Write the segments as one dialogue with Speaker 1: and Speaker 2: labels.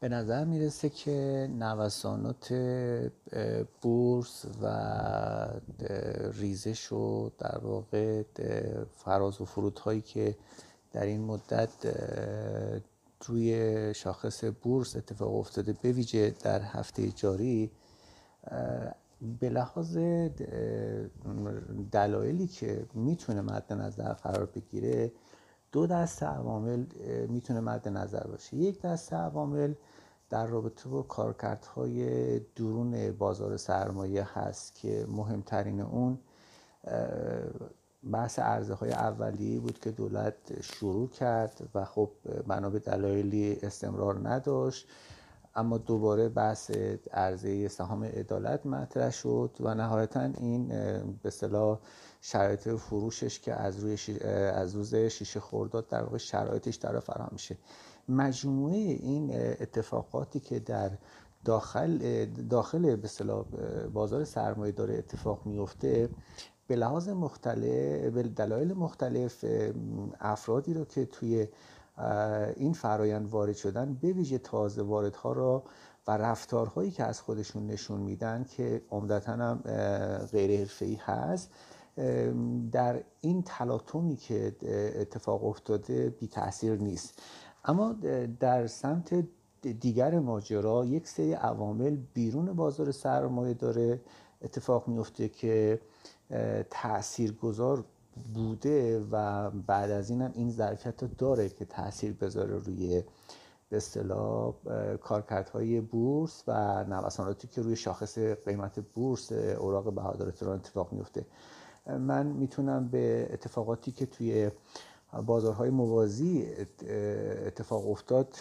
Speaker 1: به نظر می‌رسه که نوسانات بورس و ریزش و در واقع فراز و فرودهایی که در این مدت روی شاخص بورس اتفاق افتاده به ویژه در هفته جاری به لحاظ دلایلی که می‌تونه مد نظر قرار بگیره دو دسته عوامل می‌تونه مد نظر باشه. یک دسته عوامل در رابطه با کارکردهای درون بازار سرمایه هست که مهمترین اون بحث عرضه های اولیه بود که دولت شروع کرد و خب بنا به دلایلی استمرار نداشت. اما دوباره بحث عرضه سهام عدالت مطرح شد و نهایتا این به صلاح شرایط فروشش که از روی از روز شیشه خورداد در واقع شرایطش در فراهم میشه. مجموعه این اتفاقاتی که در داخل داخل به بازار سرمایه داره اتفاق میفته به لحاظ مختلف به دلایل مختلف افرادی رو که توی این فرایند وارد شدن به ویژه تازه واردها را و رفتارهایی که از خودشون نشون میدن که عمدتا هم غیر حرفه‌ای هست. در این تلاطمی که اتفاق افتاده بی تاثیر نیست. اما در سمت دیگر ماجرا یک سری عوامل بیرون بازار سرمایه داره اتفاق میفته که تأثیر گذار بوده و بعد از این هم این ظرفیت داره که تاثیر بذاره روی به اصطلاح کارکردهای بورس و نوساناتی که روی شاخص قیمت بورس اوراق بهادار تهران اتفاق میفته. من می‌تونم به اتفاقاتی که توی بازارهای موازی اتفاق افتاد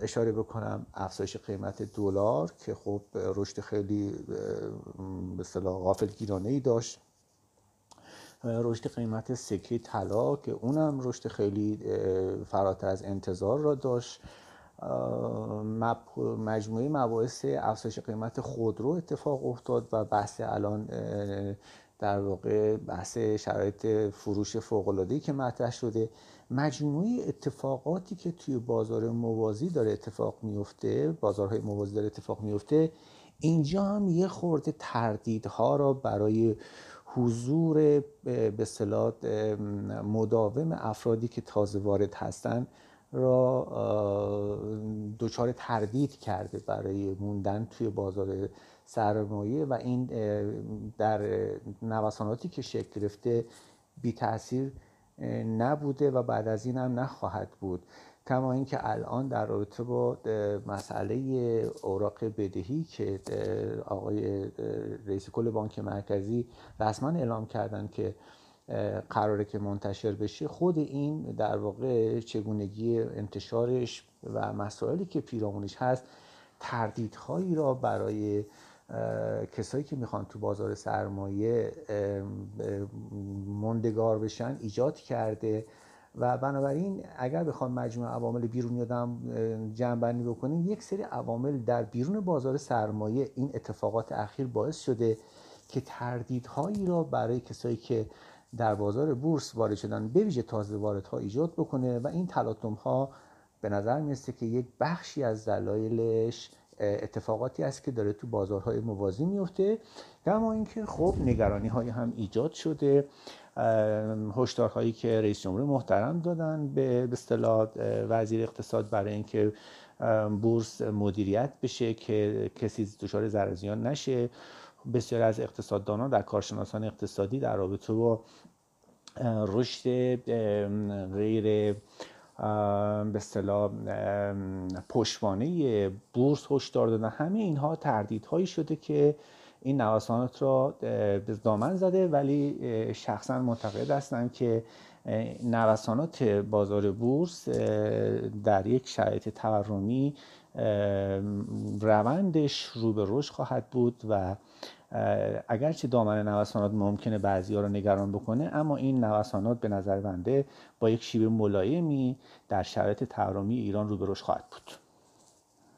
Speaker 1: اشاره بکنم. افزایش قیمت دلار که خب رشد خیلی به اصطلاح غافلگیرانه ای داشت. رشد قیمت سکه طلا که اونم رشد خیلی فراتر از انتظار را داشت. مجموعه مباحث افزایش قیمت خودرو اتفاق افتاد و بحث الان در واقع بحث شرایط فروش فوق‌العاده‌ای که مطرح شده. مجموعه اتفاقاتی که توی بازار موازی داره اتفاق میفته بازارهای موازی داره اتفاق میفته اینجا هم یه خورده تردیدها را برای حضور به صلاح مداوم افرادی که تازه وارد هستن را دچار تردید کرده برای موندن توی بازار سرمایه و این در نوساناتی که شکل گرفته بی تاثیر نبوده و بعد از این هم نخواهد بود. کما اینکه الان در رابطه با مسئله اوراق بدهی که آقای رئیس کل بانک مرکزی رسما اعلام کردن که قراره که منتشر بشه خود این در واقع چگونگی انتشارش و مسائلی که پیرامونش هست تردیدهایی را برای کسایی که می‌خوان تو بازار سرمایه مندگار بشن ایجاد کرده. و بنابراین اگر بخوام مجموع عوامل بیرونی آدم جمع بندی بکنیم یک سری عوامل در بیرون بازار سرمایه این اتفاقات اخیر باعث شده که تردیدهایی را برای کسایی که در بازار بورس وارد شدن به ویژه تازه واردها ایجاد بکنه و این تلاطم ها به نظر می‌رسه که یک بخشی از دلایلش اتفاقاتی است که داره تو بازارهای موازی میفته. اما اینکه خب نگرانی های هم ایجاد شده. هشدارهایی که رئیس جمهور محترم دادن به اصطلاح وزیر اقتصاد برای اینکه بورس مدیریت بشه که کسی دچار ضرر نشه. بسیار از اقتصاددانان در کارشناسان اقتصادی در رابطه با رشد غیر به اصطلاح پشتوانه بورس هشدار دادن. همه اینها تردیدهایی شده که این نوسانات را به دامن زده ولی شخصا معتقد هستم که نوسانات بازار بورس در یک شرایط تورمی روندش رو به رشد خواهد بود و اگرچه دامن نوسانات ممکنه بعضی ها رو نگران بکنه اما این نوسانات به نظر بنده با یک شیوه ملایمی در شرایط تورمی ایران رو به رشد خواهد بود.